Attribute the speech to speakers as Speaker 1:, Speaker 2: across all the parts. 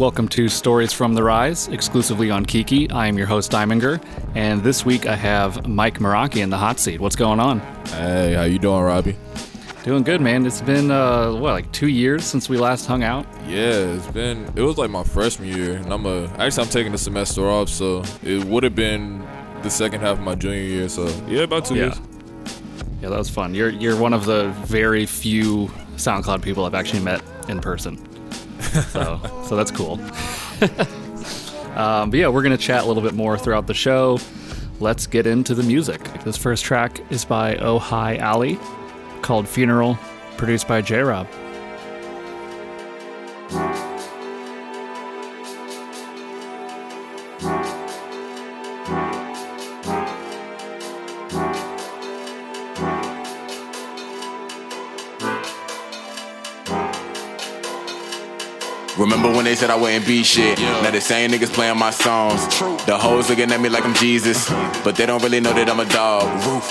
Speaker 1: Welcome to Stories from the Rise, exclusively on Kiki. I am your host, Diamonger, and this week I have Mike Meraki in the hot seat. What's going on?
Speaker 2: Hey, how you doing, Robbie?
Speaker 1: Doing good, man. It's been uh, what, like two years since we last hung out.
Speaker 2: Yeah, it's been. It was like my freshman year, and I'm a. Actually, I'm taking the semester off, so it would have been the second half of my junior year. So yeah, about two
Speaker 1: Yeah.
Speaker 2: years.
Speaker 1: Yeah, that was fun. You're you're one of the very few SoundCloud people I've actually met in person. So so that's cool. um, but yeah, we're gonna chat a little bit more throughout the show. Let's get into the music. This first track is by Oh Hi Ali, called Funeral, produced by J Rob.
Speaker 3: Said I wouldn't be shit? Now the same niggas playing my songs. The hoes looking at me like I'm Jesus, mm-hmm. but they don't really know that I'm a dog.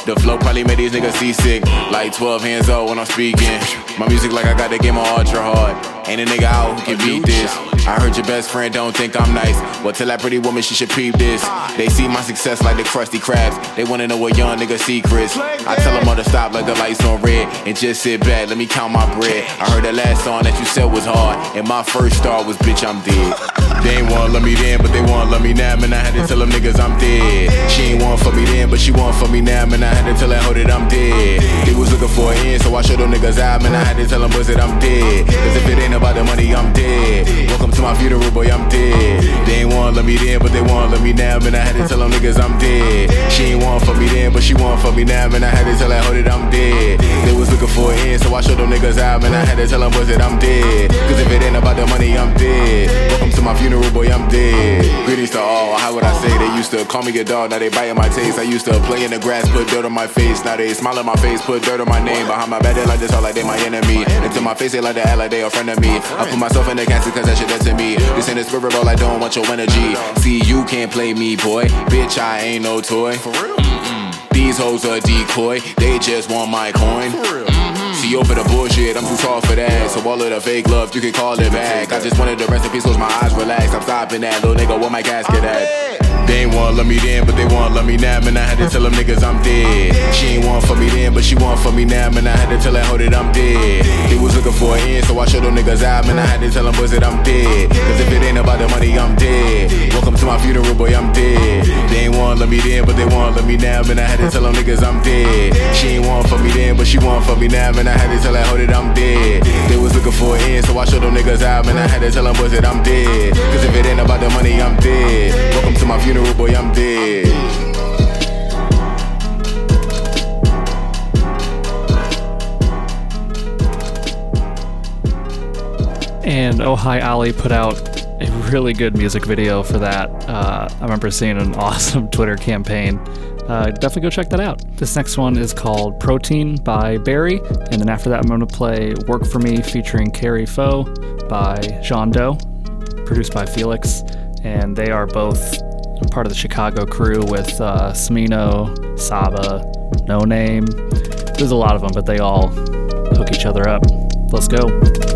Speaker 3: The flow probably made these niggas seasick, mm-hmm. like 12 hands old when I'm speaking. My music like I got the game on ultra hard. Ain't a nigga out who can beat this. I heard your best friend don't think I'm nice. Well, tell that pretty woman she should peep this. They see my success like the Krusty Krabs. They wanna know what young nigga secrets. I tell them all to stop like the lights on red and just sit back. Let me count my bread. I heard the last song that you said was hard, and my first star was bitch I'm dead. They ain't wanna love me then, but they wanna love me now. Man, I had to tell them niggas I'm dead. She ain't want for me then, but she want for me now. Man, I had to tell that hoe that I'm dead. They was looking for an end, so I showed them niggas out. Man, I had to tell them boys that I'm dead. Cause if it ain't about the money, I'm dead. Welcome to my funeral, boy, I'm dead. They ain't wanna love me then, but they wanna love me now. Man, I had to tell them niggas I'm dead. She ain't want for me then, but she want for me now. Man, I had to tell that hoe that I'm dead. They was looking for an end, so I showed them niggas out. Man, I had to tell them boys that I'm dead. Cause if it ain't about the money, I'm dead. Welcome to my funeral, boy, I'm dead. Greetings to all. How would I say? They used to call me a dog, now they biting my taste. I used to play in the grass, put dirt on my face. Now they smile on my face, put dirt on my name. Behind my back, they like this, all like they my enemy. Into my face, they like to act like they a friend of me. I put myself in the cancer cause that shit dead to me. This ain't a spirit ball, I don't want your energy. See, you can't play me, boy. Bitch, I ain't no toy. For real? These hoes a decoy, they just want my coin. See over the bullshit, I'm too tall for that. So all of the fake love, you can call it back. I just wanted the rest in peace, close my eyes, relax. I'm stopping that little nigga, where my casket at? They ain't wanna love me then, but they wanna love me now. Man, I had to tell them niggas I'm dead. She ain't want for me then, but she want for me now. Man, I had to tell that hoe that I'm dead. They was looking for an end, so I showed them niggas out. Man, I had to tell them boys that I'm dead. Cause if it ain't about the me now. Man, I had to tell them niggas I'm dead. She ain't want for me then, but she want for me now. Man, I had to tell I'm dead. They was looking for an end, so I showed them niggas out. Man, I had to tell them boys that I'm dead. Cause if it ain't about the money, I'm dead. Welcome to my funeral, boy, I'm dead.
Speaker 1: And Oh Hi Ali put out a really good music video for that. Uh, I remember seeing an awesome Twitter campaign. Uh, definitely go check that out. This next one is called Protein by Barry. And then after that, I'm going to play Work for Me featuring Carrie Foe by Jean Deaux, produced by Phoelix. And they are both part of the Chicago crew with uh, Smino, Saba, Noname. There's a lot of them, but they all hook each other up. Let's go.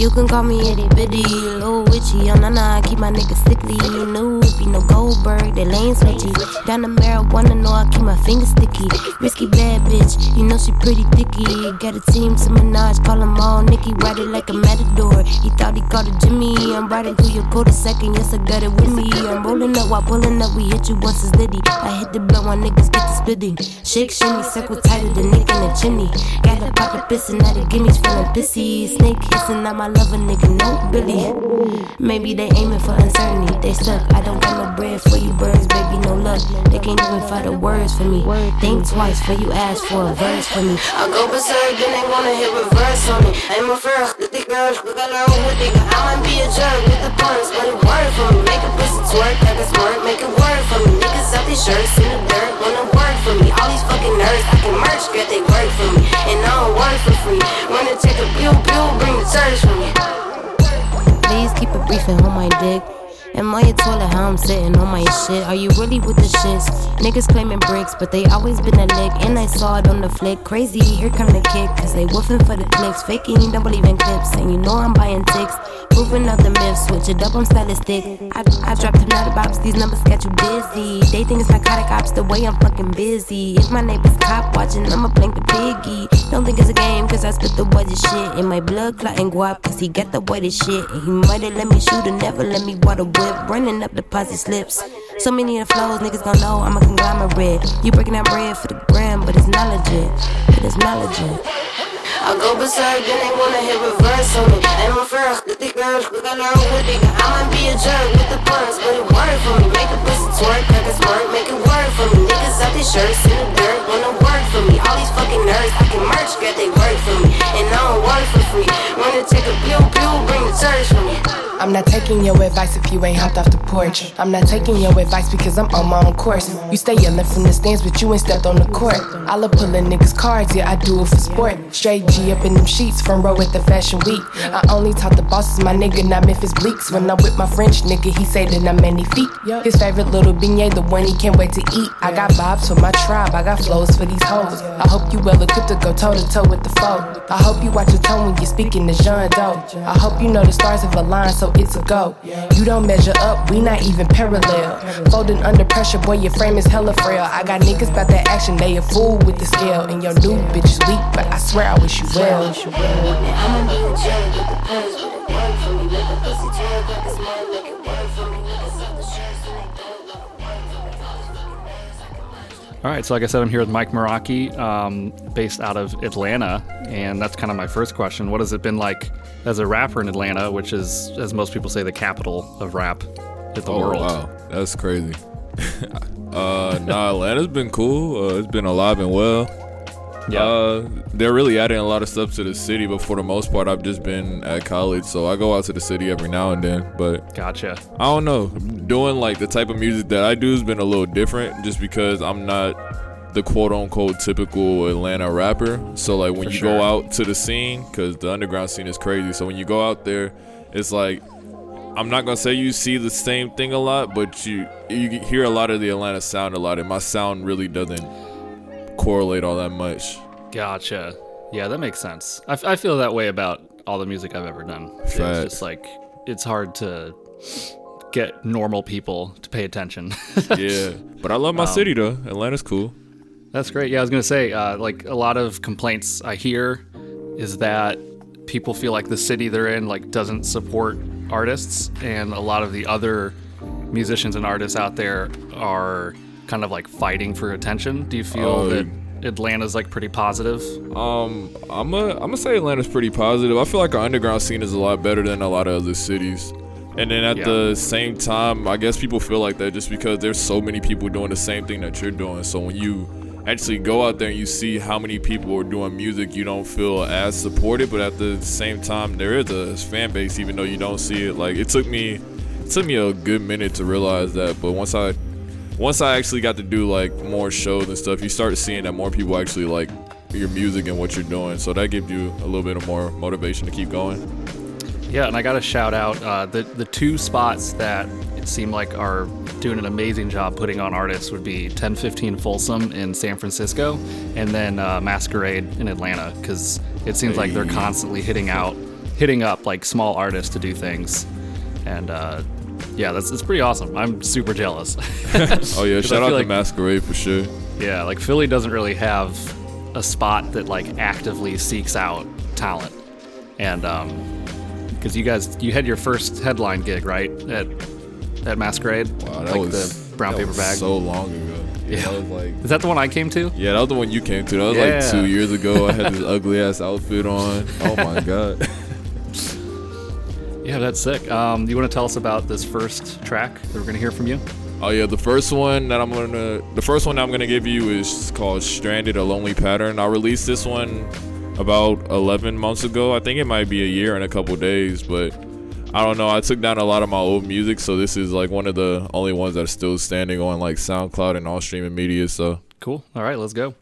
Speaker 4: You
Speaker 5: can call me itty bitty, little witchy. I'm not nah, keep my niggas sickly. You know, be no Goldberg, they lane switchy. Down the marijuana, know I keep my fingers sticky. Risky bad bitch, you know she pretty dicky. Got a team, some Minaj, call them all Nicky. Ride it like a matador. He thought he caught a Jimmy. I'm riding through your a second, yes, I got it with me. I'm rolling up while pulling up, we hit you once it's litty. I hit the blow, my niggas get the splitting. Shake, shimmy, circle tighter than Nick in the chimney. Gotta pop the pissin', now the feeling pissy. Snake hissing, now my love a nigga, no Billy. Maybe they aiming for uncertainty, they stuck. I don't got no bread for you birds, baby, no luck. They can't even find the words for me. Think twice before you ask for a verse for me. I go berserk, then they wanna hit reverse on me. I'm a first, the look at her with it. I might be a jerk with the puns, but it work for me. Make a pussy twerk, like a smirk, make it work for me. Niggas out these shirts in the dirt, wanna work for me. All these fucking nerds, I can merch, get they work for me. And I don't work for free. Wanna take a pew pew, bring the church for me. Please keep it brief and hold my dick. Am I a toilet how I'm sitting on my shit? Are you really with the shits? Niggas claiming bricks, but they always been a lick. And I saw it on the flick. Crazy, here come the kick. Cause they woofing for the clicks. Faking, don't believe in clips. And you know I'm buying ticks. Proving out the myths. Switch it up, I'm stylistic. I, I dropped another box, these numbers got you busy. They think it's narcotic ops the way I'm fucking busy. If my neighbor's cop watching, I'ma blink the Don't think it's a game, cause I spit the whitest shit. In my blood clotting guap, cause he got the whitest shit. And he might've let me shoot or never let me water whip. Running up deposit slips. So many of the flows, niggas gon' know I'm a conglomerate. You breaking that bread for the gram, but it's not legit. But it's not legit. I go berserk, then they wanna hit reverse on me. I'm a first, the thick girls, look at her with it. I might be a jerk with the puns, but it work for me. Make a pussy twerk, like a smirk, make it work for me. Niggas out these shirts in the dirt, wanna work for me. All these fucking nerds, I can merch, get they work for me. And I don't work for free. Wanna take a pill, pill, bring the church for me.
Speaker 6: I'm not taking your advice if you ain't hopped off the porch. I'm not taking your advice because I'm on my own course. You stay yelling from the stands, but you ain't stepped on the court. I love pulling niggas' cards, yeah, I do it for sport. Straight G up in them sheets, front row at the fashion week. I only talk to bosses, my nigga, not Memphis Bleeks. When I'm with my French nigga, he say that I'm many feet. His favorite little beignet, the one he can't wait to eat. I got vibes for my tribe, I got flows for these hoes. I hope you well equipped to go toe to toe with the foe. I hope you watch your tone when you're speaking to Jean Deaux. I hope you know the stars have aligned, so it's a go. You don't measure up, we not even parallel. Folding under pressure, boy, your frame is hella frail. I got niggas about that action, they a fool with the scale. And your new bitch is weak, but I swear I wish you well.
Speaker 5: I'ma be a jerk with the puns, but it work for me. Make a pussy twerk, like a smirk, make it work for me. Niggas out the shirts and they don't
Speaker 1: All right, so like I said, I'm here with Mike Meraki, um, based out of Atlanta, and that's kind of my first question. What has it been like as a rapper in Atlanta, which is, as most people say, the capital of rap in the
Speaker 2: Oh
Speaker 1: world?
Speaker 2: wow, that's crazy. uh, nah, Atlanta's been cool. Uh, it's been alive and well.
Speaker 1: Yeah.
Speaker 2: Uh, they're really adding a lot of stuff to the city, but for the most part, I've just been at college, so I go out to the city every now and then. But
Speaker 1: Gotcha.
Speaker 2: I don't know, doing like the type of music that I do has been a little different, just because I'm not the quote unquote typical Atlanta rapper. So like when
Speaker 1: For
Speaker 2: you
Speaker 1: sure.
Speaker 2: go out to the scene, because the underground scene is crazy. So when you go out there, it's like I'm not gonna say you see the same thing a lot, but you you hear a lot of the Atlanta sound a lot, and my sound really doesn't correlate all that much.
Speaker 1: Gotcha. Yeah, that makes sense. I, f- I feel that way about all the music I've ever done. It's just like, it's hard to get normal people to pay attention.
Speaker 2: Yeah, but I love my
Speaker 1: Um,
Speaker 2: city though. Atlanta's cool.
Speaker 1: That's great. Yeah, I was gonna say, uh, like a lot of complaints I hear is that people feel like the city they're in like doesn't support artists, and a lot of the other musicians and artists out there are kind of like fighting for attention. Do you feel
Speaker 2: Oh,
Speaker 1: that Atlanta's like pretty positive?
Speaker 2: Um, I'm a, I'm gonna say Atlanta's pretty positive. I feel like our underground scene is a lot better than a lot of other cities, And then at
Speaker 1: Yeah.
Speaker 2: the same time, I guess people feel like that just because there's so many people doing the same thing that you're doing. So when you actually go out there and you see how many people are doing music, you don't feel as supported. But at the same time, there is a fan base, even though you don't see it. Like it took me, it took me a good minute to realize that. But once I, once I actually got to do like more shows and stuff, you start seeing that more people actually like your music and what you're doing. So that gives you a little bit of more motivation to keep going.
Speaker 1: Yeah, and I got to shout out uh, the the two spots that it seemed like are doing an amazing job putting on artists would be 1015 Folsom in San Francisco, and then uh, Masquerade in Atlanta, because it seems like they're constantly hitting out, hitting up like small artists to do things, and uh, yeah, that's it's pretty awesome. I'm super jealous.
Speaker 2: Oh yeah,
Speaker 1: I
Speaker 2: shout out to
Speaker 1: like-
Speaker 2: Masquerade for sure.
Speaker 1: Yeah, like Philly doesn't really have a spot that like actively seeks out talent, and um, because you guys you had your first headline gig right at at Masquerade,
Speaker 2: Wow, that
Speaker 1: like
Speaker 2: was
Speaker 1: the brown paper bag.
Speaker 2: so long ago. Yeah,
Speaker 1: Yeah.
Speaker 2: that was like
Speaker 1: Is that the one I came to?
Speaker 2: yeah, that was the one you came to. That was
Speaker 1: Yeah.
Speaker 2: like two years ago. I had this ugly ass outfit on. Oh my god.
Speaker 1: Yeah, that's sick. Um, you want to tell us about this first track that we're gonna hear from you?
Speaker 2: Oh yeah, the first one that I'm gonna the first one I'm gonna give you is called Stranded: A Lonely Pattern. I released this one about 11 months ago. I think it might be a year and a couple days, but I don't know. I took down a lot of my old music, so this is like one of the only ones that's still standing on like SoundCloud and all streaming media. So
Speaker 1: Cool. All right, let's go.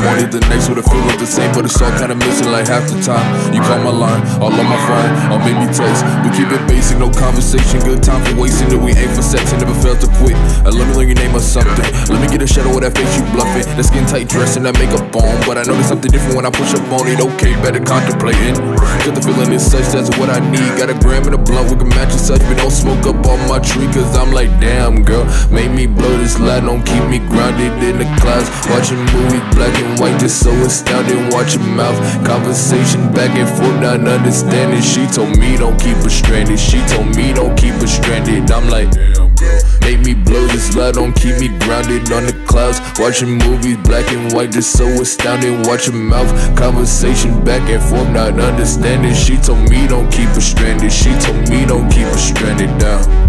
Speaker 7: Morning, the next would have feel like the same, but it's all kinda missing like half the time. You call my line, all on my phone, or me text. We keep it basic, no conversation, good time for wasting it. We ain't for sex and never fail to quit. Uh, let me learn your name or something. Let me get a shadow of that face you bluffing. That skin tight dress and that makeup on, but I know there's something different when I push up on it. Okay, better contemplating. Cause the feeling is such, that's what I need. Got a gram and a blunt, we can match and such, but don't smoke up on my tree. Cause I'm like, damn, girl, make me blow this light, don't keep me grounded in the clouds. Watching movies black and white, just so astounding. Watch your mouth, conversation back and forth, not understanding. She told me don't keep her stranded. She told me don't keep her stranded. I'm like, make me blow this light, don't keep me grounded on the clouds. Watching movies black and white, just so astounding. Watch your mouth, conversation back and forth, not understanding. She told me don't keep her stranded. She told me don't keep her stranded down.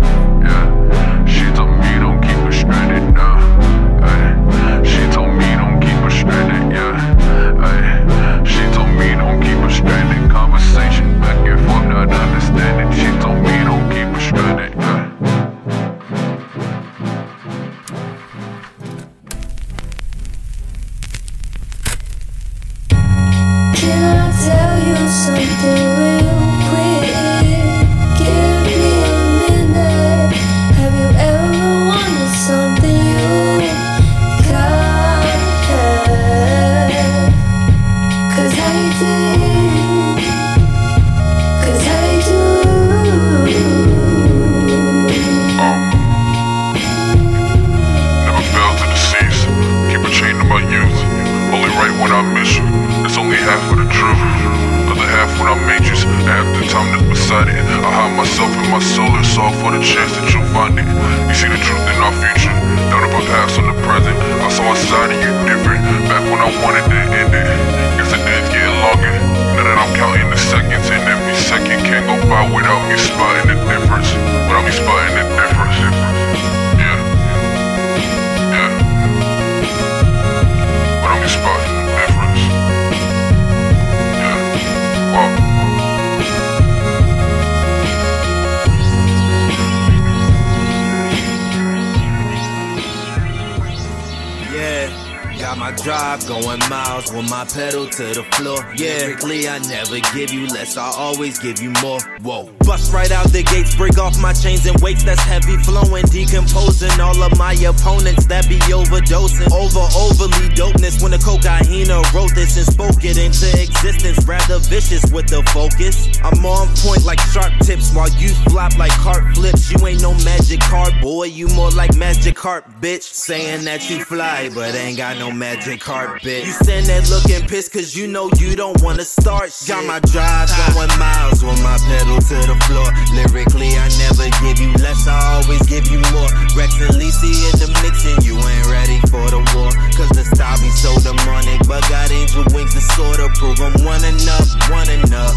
Speaker 8: Drive going miles with my pedal to the floor. Yeah, I never give you less, I always give you more. Whoa, bust right out the gates, break off my chains and weights that's heavy flowing, decomposing all of my opponents that be overdosing. Over overly dopeness when the cocaine wrote this and spoke it into existence. Rather vicious with the focus. I'm on point like sharp tips while you flop like cart flips. You ain't no magic card boy, you more like magic heart bitch. Saying that you fly, but ain't got no magic carpet. You stand there looking pissed cause you know you don't wanna start shit. Got my drive going miles with my pedal to the floor. Lyrically, I never give you less, I always give you more. Rex and Lisi in the mix and you ain't ready for the war. Cause the style be so demonic, but got angel wings to sort of prove I'm one enough, one enough.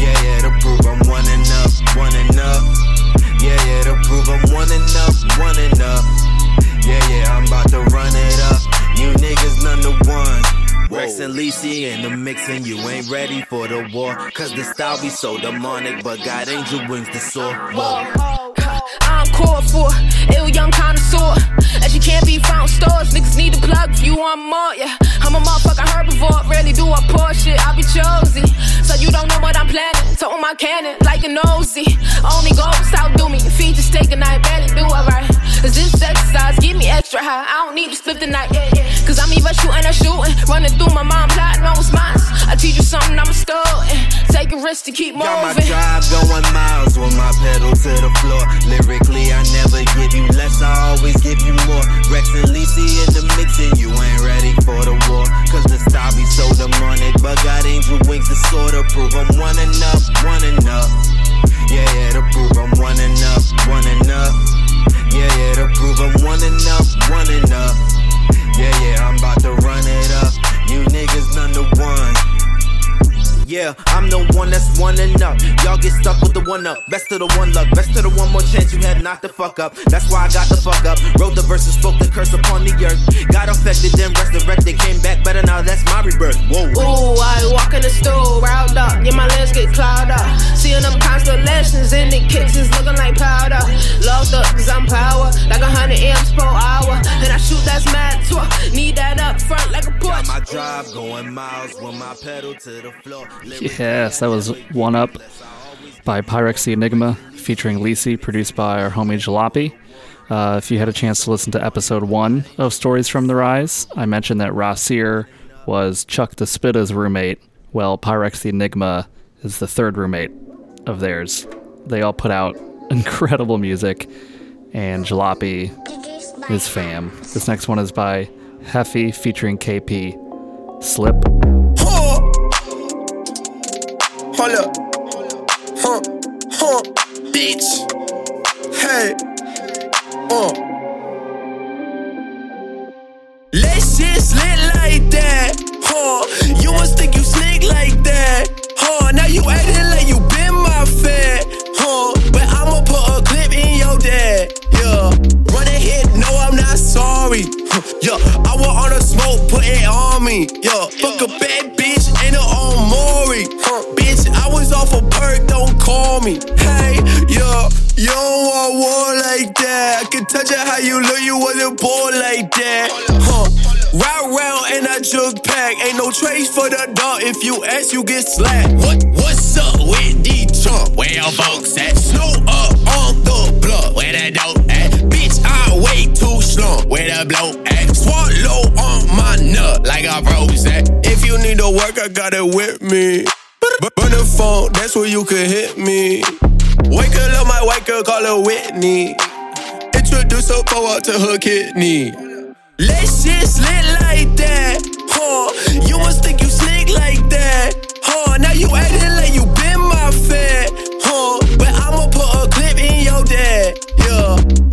Speaker 8: Yeah, yeah, to prove I'm one enough, one enough. Yeah, yeah, to prove I'm one enough, one enough. Yeah, yeah, I'm about to run it up. You niggas none the ones. Rex and Lisi in the mix and you ain't ready for the war. Cause the style be so demonic, but God angel wings to soar. Whoa.
Speaker 9: I'm called for ill young connoisseur. As you can't be found stores, niggas need a plug if you want more. Yeah, I'm a motherfucking herbivore. Rarely do I pour shit, I be chosen. So you don't know what I'm planning. So my cannon like a nosy. Only ghosts outdo me. Feed just take a night, barely do alright. Is this exercise? Give me extra high. I don't need to split the night. Cause I'm either shooting or shooting. Running through my mind, plotting on mine. I teach you something, I'm a student. Take a risk to keep moving.
Speaker 8: Got my drive going miles with my pedal to the floor. Lyrically, I never give you less, I always give you more. Rex and Lisi in the mix, and you ain't ready for the war. Cause the style be so demonic, but got angel wings to sort of prove I'm one enough, one enough. Yeah, yeah, to prove I'm one enough, one enough. Yeah, yeah, to prove I'm one enough, one enough. Yeah, yeah, I'm about to run it up. You niggas none the ones. Yeah, I'm the one that's one enough. Y'all get stuck with the one up. Best of the one luck. Best of the one more chance you had not to fuck up. That's why I got the fuck up. Wrote the verses, spoke the curse upon the earth. Got affected, then resurrected. Came back better now, that's my rebirth. Whoa.
Speaker 9: Ooh, I walk in the store, riled up. Yeah, my legs get clouded up. Seeing them constellations in the kicks is looking like powder. Lost up, cause I'm power. Like a hundred amps per hour. And I shoot that's mad tour. Need that up front like a porch.
Speaker 8: My drive going miles with my pedal to the floor.
Speaker 1: Yes, that was One Up by Pyrex the Enigma, featuring Lisi, produced by our homie Jalopy. Uh, if you had a chance to listen to episode one of Stories from the Rise, I mentioned that Rossier was Chuck the Spitta's roommate. Well, Pyrex the Enigma is the third roommate of theirs. They all put out incredible music, and Jalopy is fam. This next one is by Heffy featuring KP. Slip.
Speaker 10: Hold up. Huh. Huh. Bitch. Hey. Uh. Let's just lit like that. Huh. You must think you slick like that. Huh. Now you acting like you been my fat. Huh. But I'ma put a clip in your dad. Yeah. Run ahead, no, I'm not sorry. Yeah. I want all the smoke, put it on me. Yeah. Fuck a bad bitch, ain't no on Maury. Huh. Bitch, I was off a perk, don't call me. Hey, yeah. You don't want war like that. I can touch it how you look, you wasn't born like that. Huh. Round round and I just pack. Ain't no trace for the dog. If you ask, you get slapped. What what's up with trunk? Where your folks at? Snow up on the block. Where that dope slump. Where the blow at? Swallow on my nut like a rose at. If you need to work, I got it with me. Burn the phone, that's where you can hit me. Wake her up, my white girl, call her Whitney. Introduce her forward to her kidney. Let's just lit like that, huh? You must think you slick like that, huh? Now you acting like you been my fat, huh? But I'ma put a clip in your dad, yeah.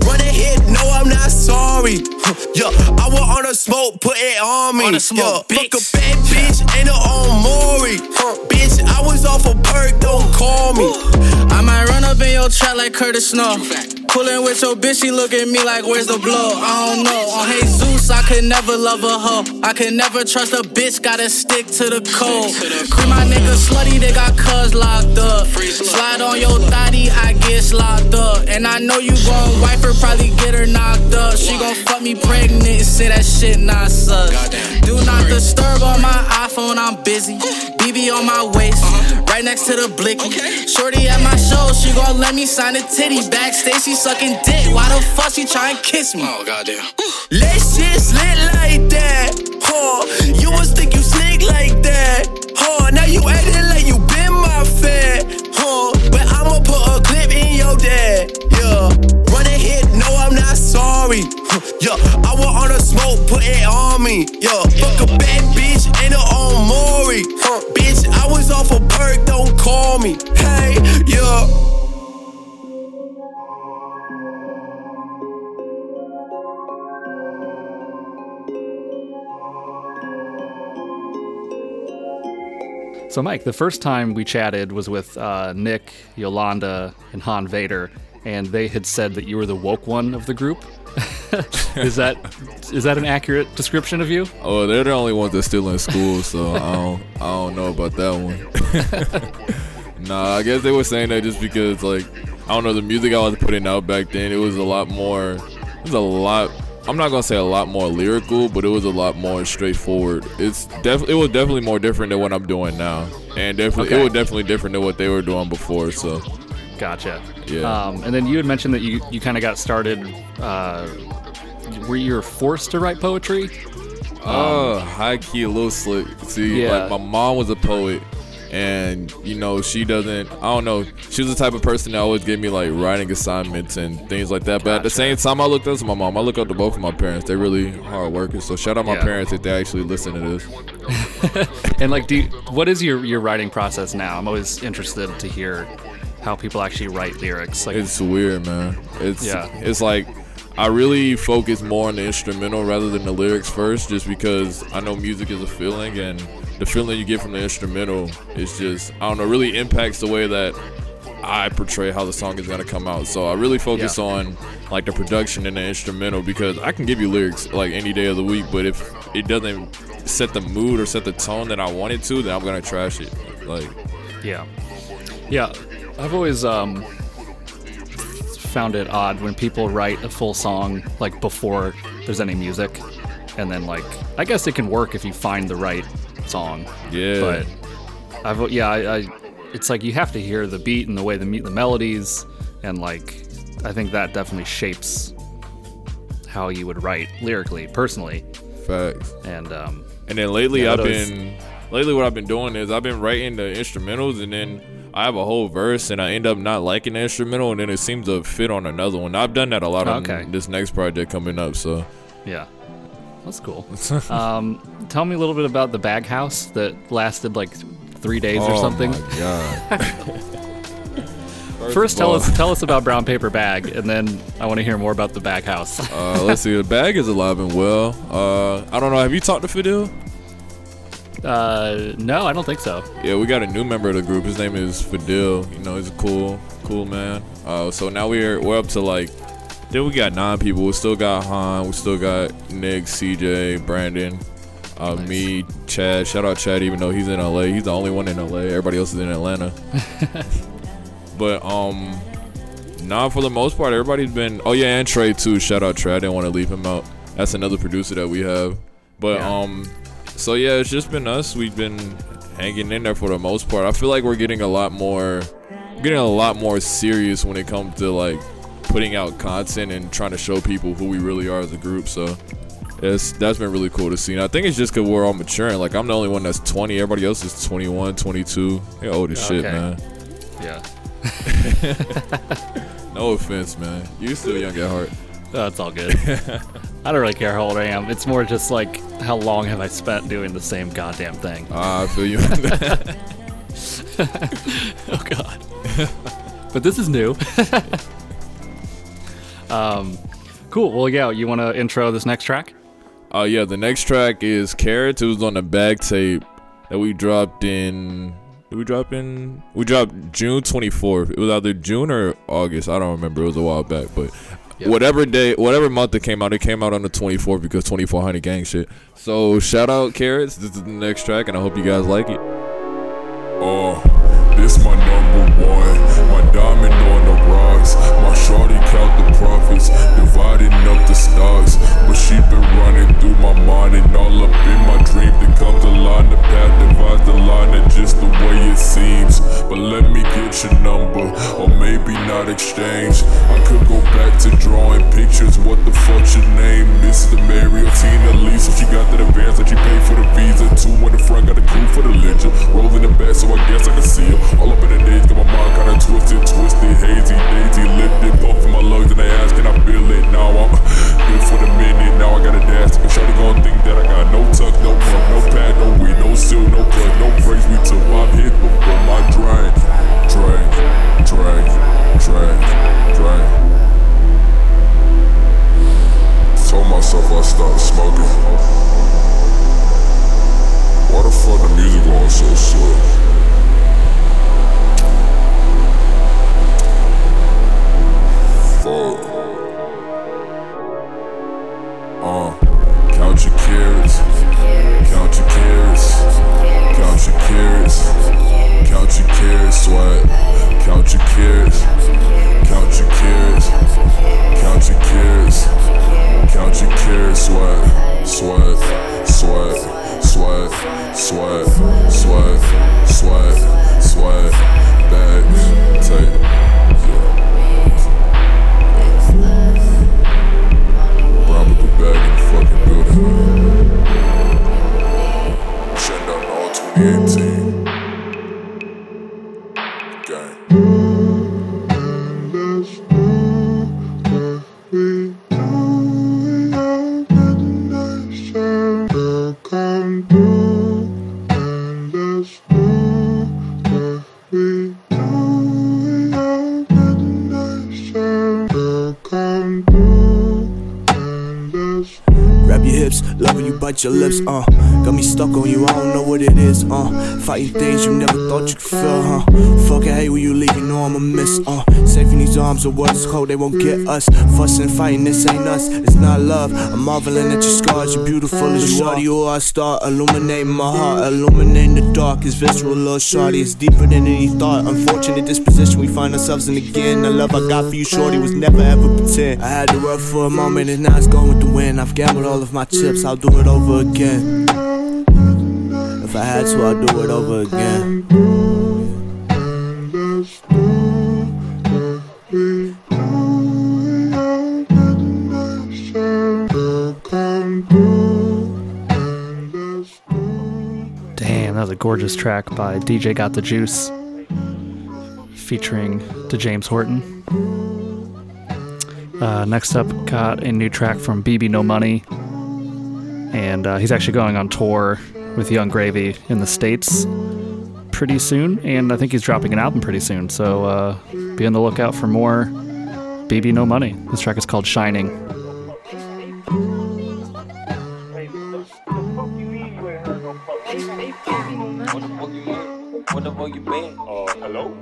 Speaker 10: Want the smoke, put it on me,
Speaker 11: All the smoke,
Speaker 10: yeah. Fuck a bad bitch, ain't no on Maury? Bitch, I was off a perk, don't call me.
Speaker 11: I might run up in your trap like Curtis Snow. Pullin' with your bitch, she look at me like, where's the blow? I don't know. On Jesus, I could never love a hoe. I could never trust a bitch, gotta stick to the code. Free my nigga slutty, they got cuz locked up. Slide on your thotty, I get locked up. And I know you gon' wife her, probably get her knocked up. She gon' fuck me pregnant and say that shit not sus. Do not disturb on my iPhone, I'm busy. BB on my waist, right next to the blicky. Shorty at my show, she gon' let me sign a titty. Backstage, she sucking dick. Why the fuck she try and kiss me? Oh, goddamn. Mm.
Speaker 10: Let's just lit like that, huh? You must think you slick like that, huh? Now you acting like you been my fat, huh? But I'ma put a clip in your dad, yeah. Run ahead, no, I'm not sorry, huh? yeah. I want all the smoke, put it on me, Yeah, fuck a bad bitch and her on Maury. Huh, bitch, I was off a perk, don't call me.
Speaker 1: So, Mike, the first time we chatted was with uh, Nick, Yolanda, and Han Vader, and they had said that you were the woke one of the group. is that is that an accurate description of you?
Speaker 2: Oh, they're the only ones that still in school, so I don't I don't know about that one. nah, I guess they were saying that just because like I don't know the music I was putting out back then. It was a lot more. It was a lot. I'm not gonna say a lot more lyrical, but it was a lot more straightforward. It's definitely it was definitely more different than what I'm doing now, and definitely
Speaker 1: Okay.
Speaker 2: it was definitely different than what they were doing before. So
Speaker 1: Gotcha.
Speaker 2: Yeah.
Speaker 1: Um, and then you had mentioned that you, you kind of got started. Uh, were you were forced to write poetry?
Speaker 2: Oh, high key, a little slick. See,
Speaker 1: Yeah.
Speaker 2: like my mom was a poet, and you know she doesn't. I don't know. She was the type of person that always gave me like writing assignments and things like that. But at the same time, I looked up to my mom. I look up to both of my parents. They're really hard workers. So shout out my
Speaker 1: Yeah.
Speaker 2: parents if they actually listen to this.
Speaker 1: And like, do you, what is your your writing process now? I'm always interested to hear how people actually write lyrics. Like,
Speaker 2: It's weird, man. It's
Speaker 1: Yeah.
Speaker 2: It's like I really focus more on the instrumental rather than the lyrics first, just because I know music is a feeling, and the feeling you get from the instrumental is just I don't know, really impacts the way that I portray how the song is gonna come out. So I really focus
Speaker 1: Yeah.
Speaker 2: on like the production and the instrumental because I can give you lyrics like any day of the week, but if it doesn't set the mood or set the tone that I want it to, then I'm gonna trash it. Like
Speaker 1: Yeah. Yeah. I've always um, found it odd when people write a full song like before there's any music. And then like I guess it can work if you find the right song.
Speaker 2: Yeah.
Speaker 1: But I've yeah, I, I it's like you have to hear the beat and the way the the melodies and like I think that definitely shapes how you would write lyrically personally.
Speaker 2: facts.
Speaker 1: And um
Speaker 2: And then lately,
Speaker 1: Yeah,
Speaker 2: I've been lately what I've been doing is I've been writing the instrumentals, and then I have a whole verse, and I end up not liking the instrumental, and then it seems to fit on another one. I've done that a lot on this next project coming up. So
Speaker 1: Yeah. That's cool. um, tell me a little bit about the bag house that lasted like three days or
Speaker 2: Oh
Speaker 1: something.
Speaker 2: my god!
Speaker 1: First,
Speaker 2: of
Speaker 1: tell us tell us about brown paper bag, and then I want to hear more about the bag house.
Speaker 2: uh, let's see. The bag is alive and well. Uh, I don't know. Have you talked to Fidel?
Speaker 1: uh, no, I don't think so.
Speaker 2: Yeah, we got a new member of the group. His name is Fidel. You know, he's a cool, cool man. Uh, so now we're we're up to like, then we got nine people. We still got Han. We still got Nick, CJ, Brandon, uh, me, Chad. Shout out Chad, even though he's in LA. He's the only one in LA. Everybody else is in Atlanta. but um, nah, for the most part, everybody's been. Oh yeah, and Trey too. Shout out Trey. I didn't want to leave him out. That's another producer that we have. But
Speaker 1: Yeah.
Speaker 2: um, so yeah, it's just been us. We've been hanging in there for the most part. I feel like we're getting a lot more, getting a lot more serious when it comes to like putting out content and trying to show people who we really are as a group. So it's that's been really cool to see. And I think it's just because we're all maturing. Like I'm the only one that's 20. Everybody else is 21, 22. They're old as shit, man.
Speaker 1: Yeah,
Speaker 2: No offense, man. You still young at heart.
Speaker 1: that's all good. I don't really care how old I am. It's more just like how long have I spent doing the same goddamn thing.
Speaker 2: Ah, I feel you.
Speaker 1: oh god. but this is new. Um, cool. Well, yeah. You want to intro this next track?
Speaker 2: Uh, yeah, the next track is Carrots. It was on the bag tape that we dropped in. Did we drop in? We dropped June 24th. It was either June or August. I don't remember. It was a while back, but whatever day, whatever month it came out, it came out on the 24th because 2400 gang shit. So shout out Carrots. This is the next track, and I hope you guys like it.
Speaker 12: Uh, this my number one. Diamond on the rocks. My shorty count the profits, dividing up the stocks. But she been running through my mind and all up in my dream. Then comes the line, the path divides the line, and just the way it seems. But let me get your number, or maybe not exchange. I could go back to drawing pictures. What the fuck's your name, Mr. Mary or Tina Lisa? She got that advance that she paid for the visa. Two in the front, got a crew for the legend. Rolling the back, so I guess I can see her. All up in the days, got my mind kinda twisted, get twisted, hazy, daisy, lifted. both of my lungs and they ask, can I feel it? Now I'm good for the minute. Now I gotta dash. Cause shorty gon' think that I got no tuck,
Speaker 13: no plug, no pad, no weed, no seal, no cut,
Speaker 12: no brace. We took my hit before my drain. Drain, drain, drain, drain. Told myself I stopped smoking. Why
Speaker 13: the fuck the music going so slow? fold.
Speaker 14: Uh, count your carrots, count your carrots,
Speaker 12: count your carrots, count your carrots, Sweat. Count your carrots, count your carrots, count your carrots, count your carrots, Sweat. Sweat, sweat, sweat, sweat.
Speaker 14: Bite your lips, uh. Got me stuck on you, I don't know what it is, uh. Fighting things you never thought you could feel, huh? Fuck, I hate when you leave, you know I'ma miss, uh. Safe in these arms, the world is cold, they won't get us. Fussing fighting, this ain't us, it's not love. I'm marveling at your scars, you're beautiful as you are. You are a star, illuminating my heart, illuminating the dark. It's visceral, little shorty, it's deeper than any thought. Unfortunate disposition we find ourselves in again. The love I got for you, shorty, was never ever pretend. I had to work for a moment, and now it's going with the wind. I've gambled all of my chips, I'll do it over again. If I had to, I'd do it over again.
Speaker 1: Gorgeous track by DJ Got the Juice featuring to James Horton. Uh, next up, got a new track from BB No Money, and uh, he's actually going on tour with Yung Gravy in the States pretty soon, and I think he's dropping an album pretty soon, so uh, be on the lookout for more BB No Money. This track is called Shining.
Speaker 15: What you been? Uh, hello?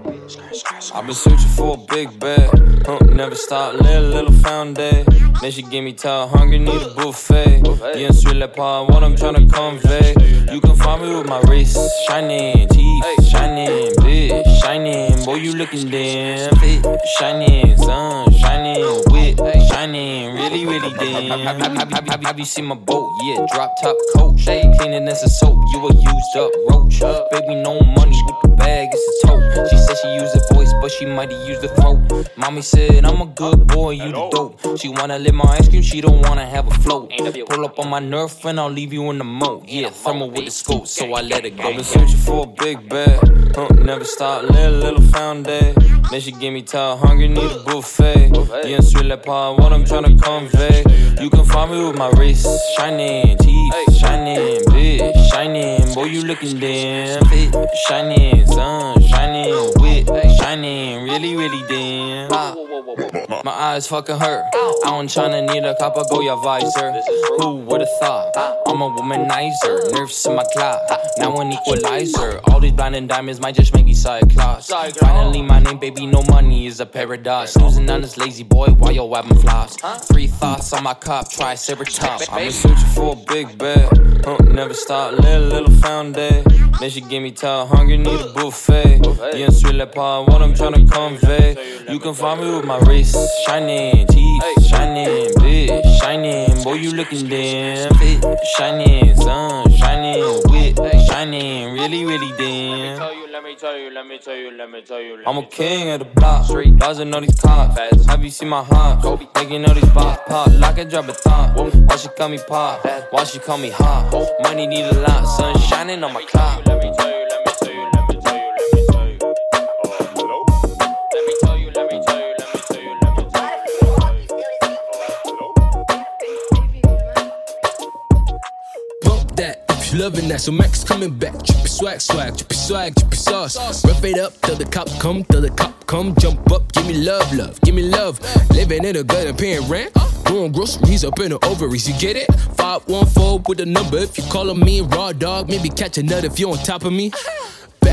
Speaker 15: I've been searching for a big bag. Huh, never stop, little, little found day. Then she give me tired, hungry, need a buffet. Yeah, sweet like pie, what I'm tryna convey. You can find me with my wrist shining, teeth shining, bitch shining. Boy, you looking damn fit, shining, sun shining, wit shining, really, really damn. Have, have, have, have, have you seen my boat? Yeah, drop top coach, cleaning as a soap. You a used up roach, baby, no money with the bag, it's a tote. She said she used the voice, but she might have used the throat. Mommy said I'm a good boy, you the dope. She wanna lick my ice cream, she don't wanna have a float. Pull up on my nerf and I'll leave you in the moat. Yeah, thermal with the scope, so I let it go. Been searching for a big bag, huh, never stop, little, little found day. Then she give me tired, hungry, need a buffet. Yeah, sweet like pie, what I'm tryna convey. You can find me with my wrist shining, teeth shining, bitch shining. Boy, you looking damn fit, shining, sun shining, wit shining, really, really damn. My eyes fucking hurt. I don't tryna need a cop, I go your visor. Who would've thought? I'm a womanizer, nerves in my clock. Now an equalizer. All these blinding diamonds might just make me cyclops. Finally, my name, baby, no money is a paradox. Losing on this lazy boy while your weapon flops. Three thoughts on my cop, triceratops. I'ma searching for a big bag. Huh, never stop, little, little found day. Then she give me tired, hungry, need a buffet. Yeah, like pie, what I'm tryna convey. You can find me with my wrist shining, teeth shining, bitch shining. Boy, you looking damn fit, shining, sun shining, wit shining, really, really damn.
Speaker 16: Let me tell you, let me tell you, let me tell you.
Speaker 15: I'm a king of the block, straight all these cops. Have you seen my heart? Making all these pop, pop, like a drop a thought. Why she call me pop? Why she call me hot? Money need a lot, sun shining on my clock. Let me tell you, you
Speaker 17: loving that. So Max coming back. Drippy swag, swag, drippy swag, drippy sauce. Rough it up till the cop come, till the cop come. Jump up, give me love, love, give me love. Living in a gut and paying rent. Doing groceries up in the ovaries, you get it? 514 with a number if you calling me raw dog. Maybe catch a nut if you on top of me.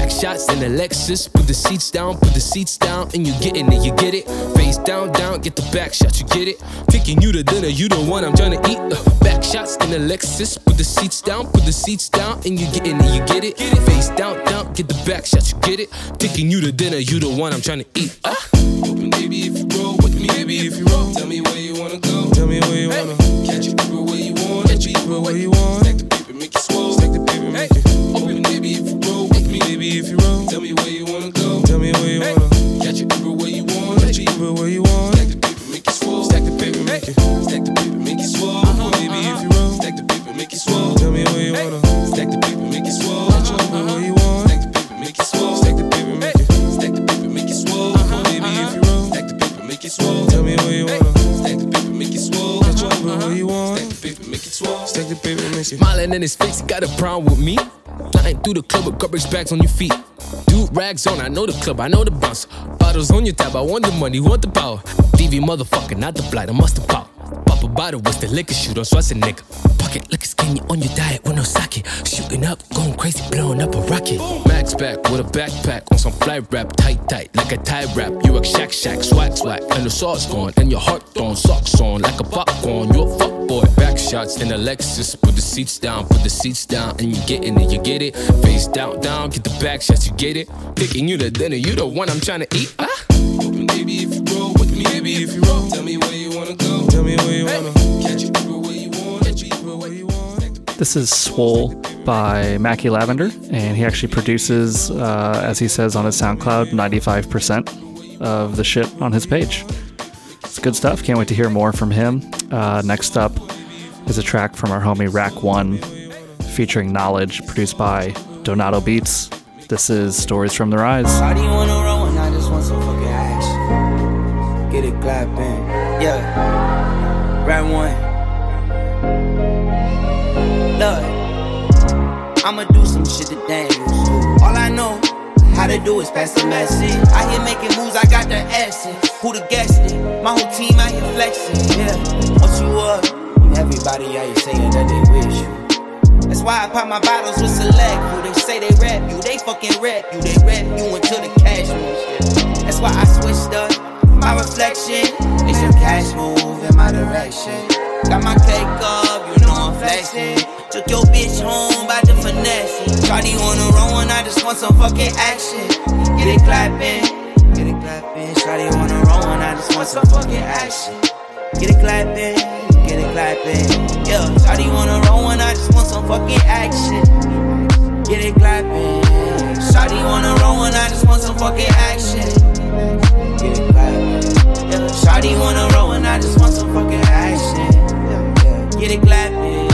Speaker 17: Back shots in the Lexus. Put the seats down, put the seats down, and you getting it, you get it. Face down, down, get the back shots, you get it. Taking you to dinner, you the one I'm trying to eat. Uh, back shots in the Lexus. Put the seats down, put the seats down, and you getting it, you get it. Face down, down, get the back shots, you get it. Taking you to dinner, you the one I'm trying to eat. Uh.
Speaker 18: Baby, if you roll with me, baby, if you roll, tell me where you wanna go. Tell me where you wanna catch your paper where you want, catch
Speaker 17: baby, if you roll. Tell me where you wanna go. Tell me where you hey. wanna. Got
Speaker 18: your
Speaker 17: Uber where you want. Got your Uber where you want. Stack the
Speaker 18: paper,
Speaker 17: make you swole. Stack the paper, make you. Hey. Stack the paper, make you swole. Uh-huh, baby, uh-huh. if you roll. Stack the paper, make you swole. Tell me
Speaker 18: where you
Speaker 17: hey. wanna. Stack the paper, make you swole. Got your Uber where you
Speaker 18: want. Stack the paper, make you swole. Stack the paper, make you. Stack
Speaker 17: the paper, make you swole. Uh-huh, baby, uh-huh. if you roll. Stack the paper, make you swole. Tell me where you wanna. Hey. Stack the paper, make you swole. Got your Uber where you want. Stack the paper, make you swole. Stack the paper, make you. Smiling in his face, got a problem with me. Flying through the club with garbage bags on your feet. Dude, rags on, I know the club, I know the bouncer. Bottles on your tab, I want the money, want the power. DV motherfucker, not the blight, I must have power. Pop a bottle, what's the liquor shoot on Schwarzenegger? Pocket liquor skinny on your diet with no socket. Shooting up, going crazy, blowing up a rocket. Max back with a backpack on some fly wrap, tight, tight, like a tie wrap. You a shack, shack, swag, swag, and the sauce gone, and your heart thrown, socks on like a popcorn. You a fuck boy, back shots in a Lexus. Put the seats down, put the seats down, and you getting it, you get it. Face down, down, get the back shots, you get it. Picking you the dinner, you the one I'm trying to eat. Ah.
Speaker 19: Baby, if you roll with me, baby, if you roll, tell me where you wanna go. Tell me where you wanna catch
Speaker 1: This is Swole by Mackie Lavender, and he actually produces, uh, as he says on his SoundCloud, 95% of the shit on his page. It's good stuff. Can't wait to hear more from him. Uh, next up is a track from our homie Rack One featuring Knowledge, produced by Donato Beats. This is Stories from the Rise.
Speaker 20: Do you wanna when I just want some fucking action? Get it clapping, yeah. Round one. Look, I'ma do some shit that they. All I know how to do is pass the message. I here making moves, I got the essence. Who the guest it? My whole team out here flexing, yeah. Once you up, everybody out here saying that they wish you. That's why I pop my bottles with select. Who they say they rap you, they fucking rap you. They rap you until the cash moves. That's why I switched up my reflection. It's some cash move in my direction. Got my cake up, you know I'm flexing. Took your bitch home by the finesse. Shawty wanna roll and I just want some fucking action. Get it clapping, get it clapping. Shawty wanna roll and I just want some fucking action. Get it clapping, get it clapping. Yeah, Shawty wanna roll and I just want some fucking action. Get it clapping. Shawty wanna roll and I just want some fucking action. Get it clapping. Yeah, Shawty wanna roll and I just want some fucking action. Get it clapping.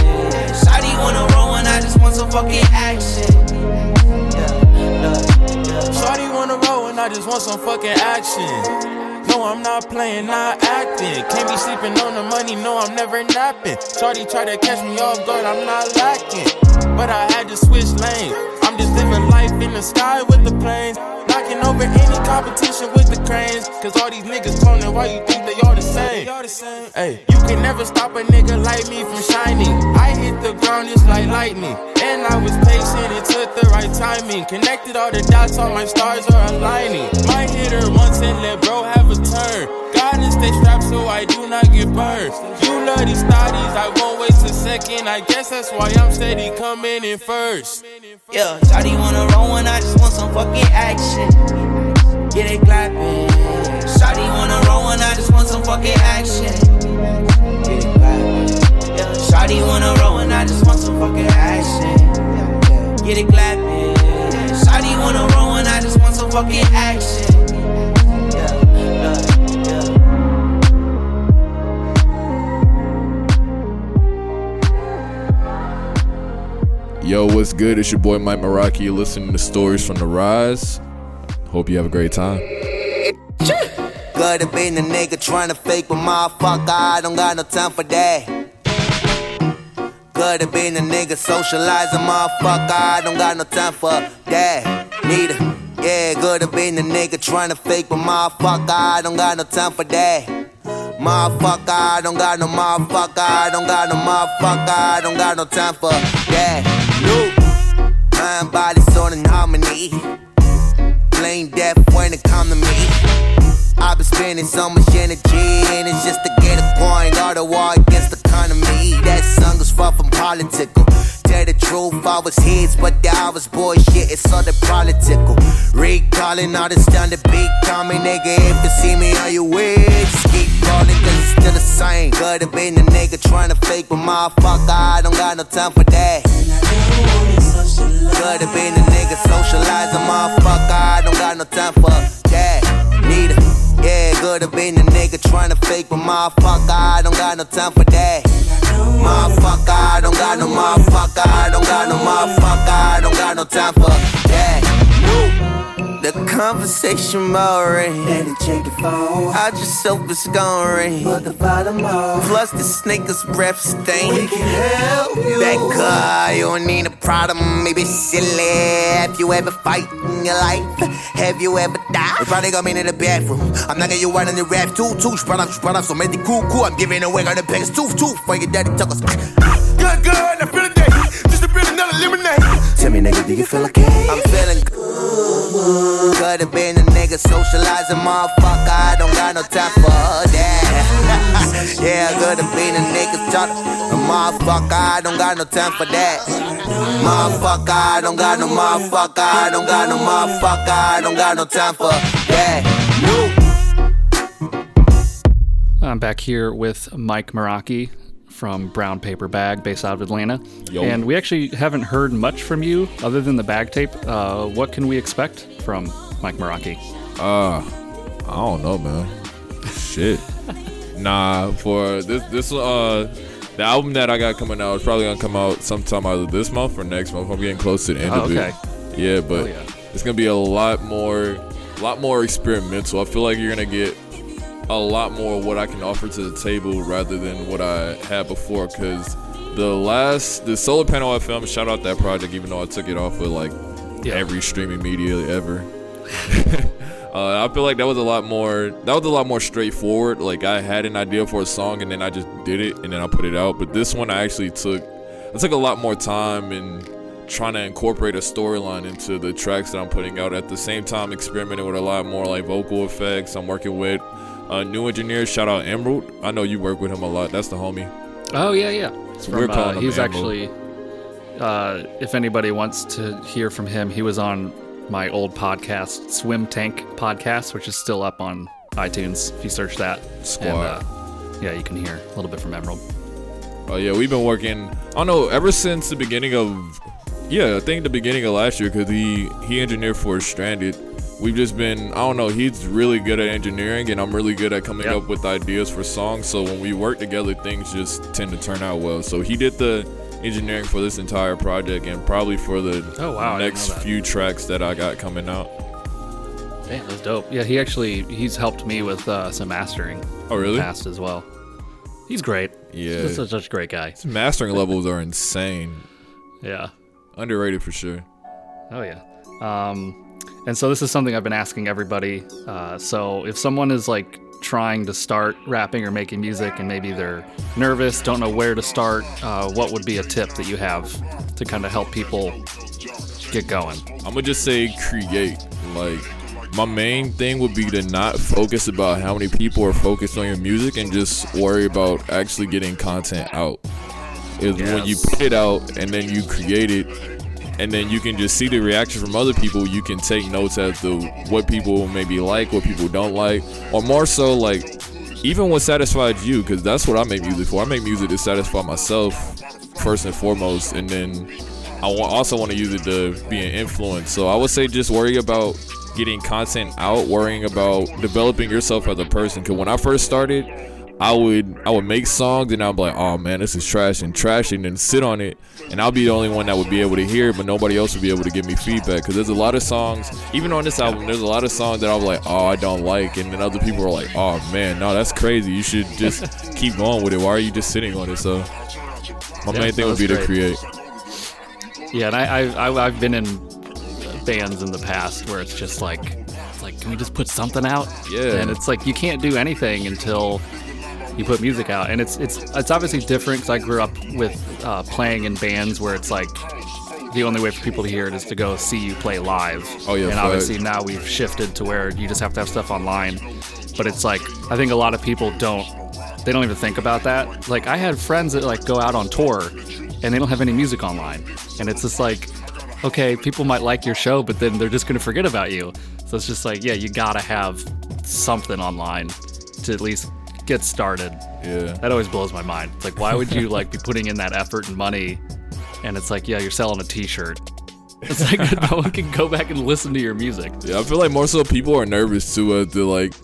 Speaker 20: Wanna roll and I just want some fucking action.
Speaker 21: Shawty wanna roll and I just want some fucking action. No, I'm not playing, not acting. Can't be sleeping on the money, no, I'm never napping. Shawty try to catch me off guard, I'm not lacking. But I had to switch lanes. I'm just living life in the sky with the planes. Knocking over any competition with the cranes. Cause all these niggas cloning, why you think they all the same? Hey, you can never stop a nigga like me from shining. I hit the ground just like lightning. And I was patient, it took the right timing. Connected all the dots, all my stars are aligning. Might hit her once and let bro have a turn. Gotta stay strapped so I do not get burned. You love these thotties, I won't waste a second. I guess that's why I'm steady coming in first.
Speaker 20: Yeah, Shawty wanna roll and I just want some fucking action. Get it clapping. Shawty wanna roll and I just want some fucking action. Get it clapping. Shawty wanna roll and I just want some fucking action. Get it clapping. Shawty wanna roll and I just want some fucking action.
Speaker 2: Yo, what's good? It's your boy Mike Meraki. You're listening to Stories from the Rise. Hope you have a great time.
Speaker 20: Good to be a nigga tryna fake, but motherfucker, I don't got no time for that. Good to be a nigga socializing, motherfucker, I don't got no time for that. Neither. Yeah, good to be a nigga tryna fake, but motherfucker, I don't got no time for that. Motherfucker, I don't got no motherfucker, I don't got no motherfucker, I don't got no time for that. Mind, body, soul, and harmony. Plain death when it come to me. I've been spending so much energy, and it's just to get a coin. All the war against the economy. That song is far from political. Tell the truth, I was his, but the I was bullshit. It's all the political. Recalling all this done to beat. Call me nigga if you see me on your way. Just keep calling, cause it's still the same. Could have been the nigga trying to fake, but motherfucker, I don't got no time for that. Could have been the nigga socializing, motherfucker, I don't got no time for that. Neither. Yeah, could have been the nigga trying to fake, but motherfucker, I don't got no time for that. Motherfucker, I don't got no motherfucker, I don't got no motherfucker, I don't got no time for that.
Speaker 22: The conversation boring.
Speaker 4: Let it check the phone.
Speaker 22: I just hope it's gonna rain.
Speaker 4: But the bottom off.
Speaker 22: Plus the sneakers rep stain.
Speaker 4: We can help you.
Speaker 22: That car, you don't need a problem, maybe silly. Have you ever fight in your life? Have you ever died? You probably got me in the bathroom. I'm not gonna you out in the rap too, too. Spread out, spread out, so make the cool, cool. I'm giving away on the biggest tooth, tooth. For your daddy tuckers.
Speaker 4: Good, good, I feel the day. Just a another lemonade. Tell me, nigga, do you feel okay?
Speaker 22: I'm feeling good. Could've been a nigga socializing, motherfucker. I don't got no time for that. yeah, could've been a nigga talk. Motherfucker, I don't got no time for that. Motherfucker, I don't got no motherfucker. I don't got no motherfucker. I don't got no time for that.
Speaker 1: I'm back here with Mike Meraki from Brown Paper Bag, based out of Atlanta.
Speaker 2: Yo.
Speaker 1: And we actually haven't heard much from you other than the bag tape. Uh, what can we expect from Mike Meraki?
Speaker 2: Uh, I don't know, man. Shit. nah, for this this uh the album that I got coming out is probably gonna come out sometime either this month or next month. I'm getting close to the end
Speaker 1: Oh,
Speaker 2: of
Speaker 1: okay.
Speaker 2: it. Yeah, but
Speaker 1: Oh, yeah.
Speaker 2: it's gonna be a lot more a lot more experimental. I feel like you're gonna get a lot more of what I can offer to the table rather than what I had before. Cause the last the solar panel FM, shout out that project, even though I took it off with like every streaming media ever. uh, I feel like that was a lot more that was a lot more straightforward. Like I had an idea for a song and then I just did it and then I put it out. But this one I actually took I took a lot more time in trying to incorporate a storyline into the tracks that I'm putting out. At the same time, experimenting with a lot more like vocal effects. I'm working with uh, new engineer, Shout out Emerald. I know you work with him a lot. That's the homie.
Speaker 1: Oh yeah, yeah.
Speaker 2: So we're calling
Speaker 1: uh,
Speaker 2: him
Speaker 1: he's
Speaker 2: Emerald.
Speaker 1: actually. Uh, if anybody wants to hear from him, he was on my old podcast, Swim Tank Podcast, which is still up on iTunes. If you search that,
Speaker 2: Squad.
Speaker 1: And, uh, yeah, you can hear a little bit from Emerald.
Speaker 2: Oh yeah, we've been working. I don't know ever since the beginning of, yeah, I think the beginning of last year because he he engineered for Stranded. We've just been. I don't know. He's really good at engineering, and I'm really good at coming
Speaker 1: Yep.
Speaker 2: up with ideas for songs. So when we work together, things just tend to turn out well. So he did the engineering for this entire project, and probably for the
Speaker 1: Oh, wow,
Speaker 2: next few tracks that I got coming out.
Speaker 1: Damn, that's dope. Yeah, he actually he's helped me with uh, some mastering.
Speaker 2: Oh, really?
Speaker 1: Past as well. He's great.
Speaker 2: Yeah.
Speaker 1: he's such, such a great guy.
Speaker 2: His mastering levels are insane.
Speaker 1: Yeah.
Speaker 2: Underrated for sure.
Speaker 1: Oh yeah. Um, and so this is something I've been asking everybody. Uh, so if someone is like trying to start rapping or making music and maybe they're nervous, don't know where to start, uh, what would be a tip that you have to kind of help people get going?
Speaker 2: I'm gonna just say create. Like my main thing would be to not focus about how many people are focused on your music and just worry about actually getting content out. Is when you put it out and then you create it and then you can just see the reaction from other people. You can take notes as to what people maybe like, what people don't like, or more so like even what satisfies you, because that's what I make music for. I make music to satisfy myself first and foremost, and then I also want to use it to be an influence. So I would say just worry about getting content out, worrying about developing yourself as a person. Because when I first started, I would I would make songs and I'd be like, oh man, this is trash and trash, and then sit on it, and I'll be the only one that would be able to hear it, but nobody else would be able to give me feedback. Because there's a lot of songs, even on this album, there's a lot of songs that I'm like, oh, I don't like, and then other people are like, oh man, no, that's crazy. You should just keep going with it. Why are you just sitting on it? So my
Speaker 1: Yeah,
Speaker 2: main thing would be
Speaker 1: that's
Speaker 2: to create.
Speaker 1: Yeah, and I, I, I I've been in bands in the past where it's just like, it's like, can we just put something out?
Speaker 2: Yeah.
Speaker 1: And it's like you can't do anything until you put music out, and it's it's it's obviously different because I grew up with uh, playing in bands where it's like the only way for people to hear it is to go see you play live.
Speaker 2: Oh, yeah,
Speaker 1: And obviously now we've shifted to where you just have to have stuff online, but it's like I think a lot of people don't they don't even think about that. Like I had friends that like go out on tour and they don't have any music online. And it's just like, okay, people might like your show, but then they're just gonna forget about you. So it's just like, yeah, you gotta have something online to at least get started.
Speaker 2: Yeah.
Speaker 1: That always blows my mind. It's like why would you like be putting in that effort and money and it's like, yeah, you're selling a t shirt. It's like no one can go back and listen to your music.
Speaker 2: Yeah, I feel like more so people are nervous too as uh, to like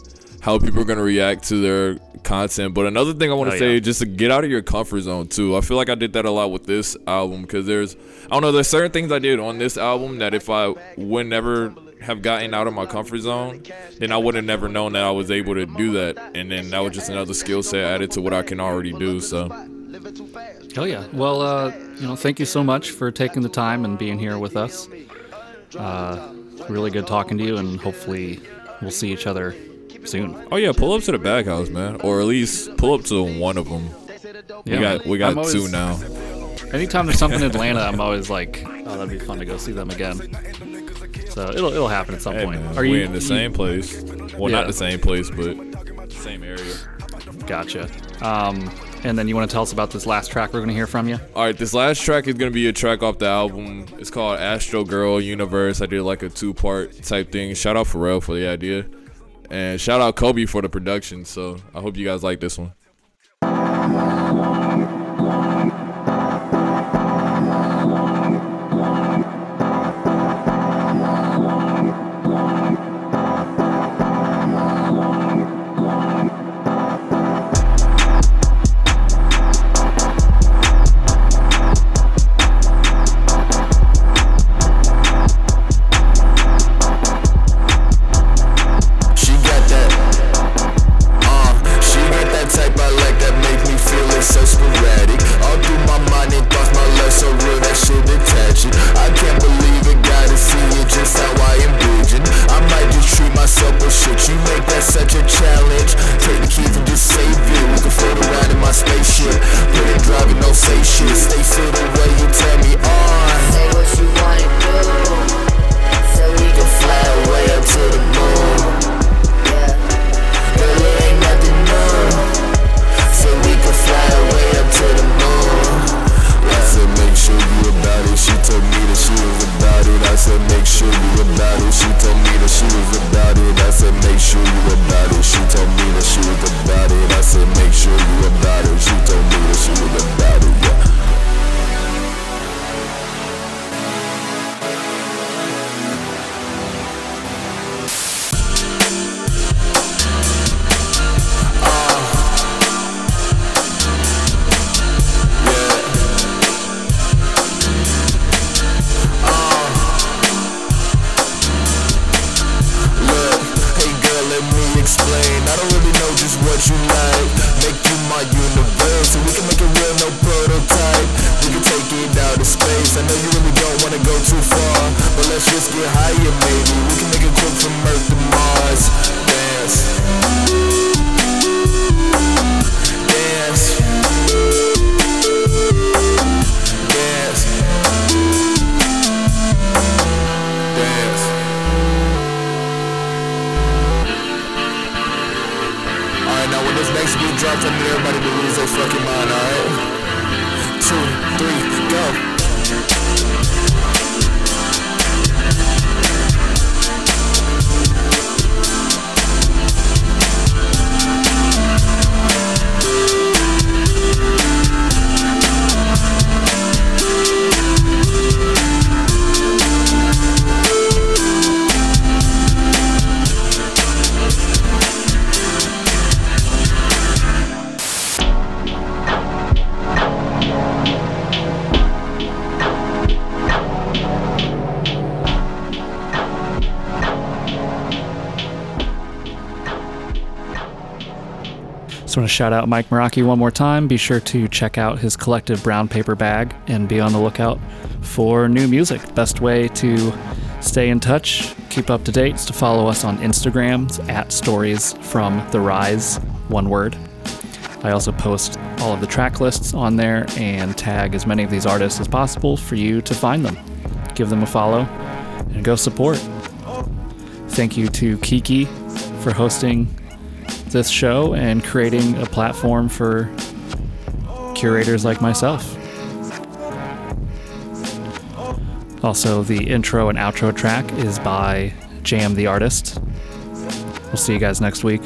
Speaker 2: how people are gonna react to their content. But another thing I want to
Speaker 1: Oh,
Speaker 2: say
Speaker 1: yeah.
Speaker 2: just to get out of your comfort zone too. I feel like I did that a lot with this album because there's I don't know there's certain things I did on this album that if I would never have gotten out of my comfort zone, then I would have never known that I was able to do that. And then that was just another skill set added to what I can already do. So.
Speaker 1: Oh yeah. Well, uh, you know, thank you so much for taking the time and being here with us. Uh, really good talking to you, and hopefully we'll see each other soon.
Speaker 2: Oh yeah, pull up to the bag house, man, or at least pull up to one of them. we got we got
Speaker 1: always-
Speaker 2: two now.
Speaker 1: Anytime there's something in Atlanta, I'm always like, oh, that'd be fun to go see them again. So it'll it'll happen at some
Speaker 2: Hey,
Speaker 1: point.
Speaker 2: man,
Speaker 1: Are
Speaker 2: we
Speaker 1: you
Speaker 2: in the
Speaker 1: you-
Speaker 2: same place? Well,
Speaker 1: Yeah.
Speaker 2: not the same place, but same area.
Speaker 1: Gotcha. Um, and then you want to tell us about this last track we're going to hear from you?
Speaker 2: All right, this last track is gonna be a track off the album. It's called Astro Girl Universe. I did like a two part type thing. Shout out Pharrell for the idea, and shout out Kobe for the production. So I hope you guys like this one.
Speaker 1: Shout out Mike Meraki one more time. Be sure to check out his collective brown paper bag and be on the lookout for new music. Best way to stay in touch, keep up to date, is to follow us on Instagram at stories from the rise, one word. I also post all of the track lists on there and tag as many of these artists as possible for you to find them. Give them a follow and go support. Thank you to Kiki for hosting this show and creating a platform for curators like myself. Also, the intro and outro track is by Jam the Artist. We'll see you guys next week.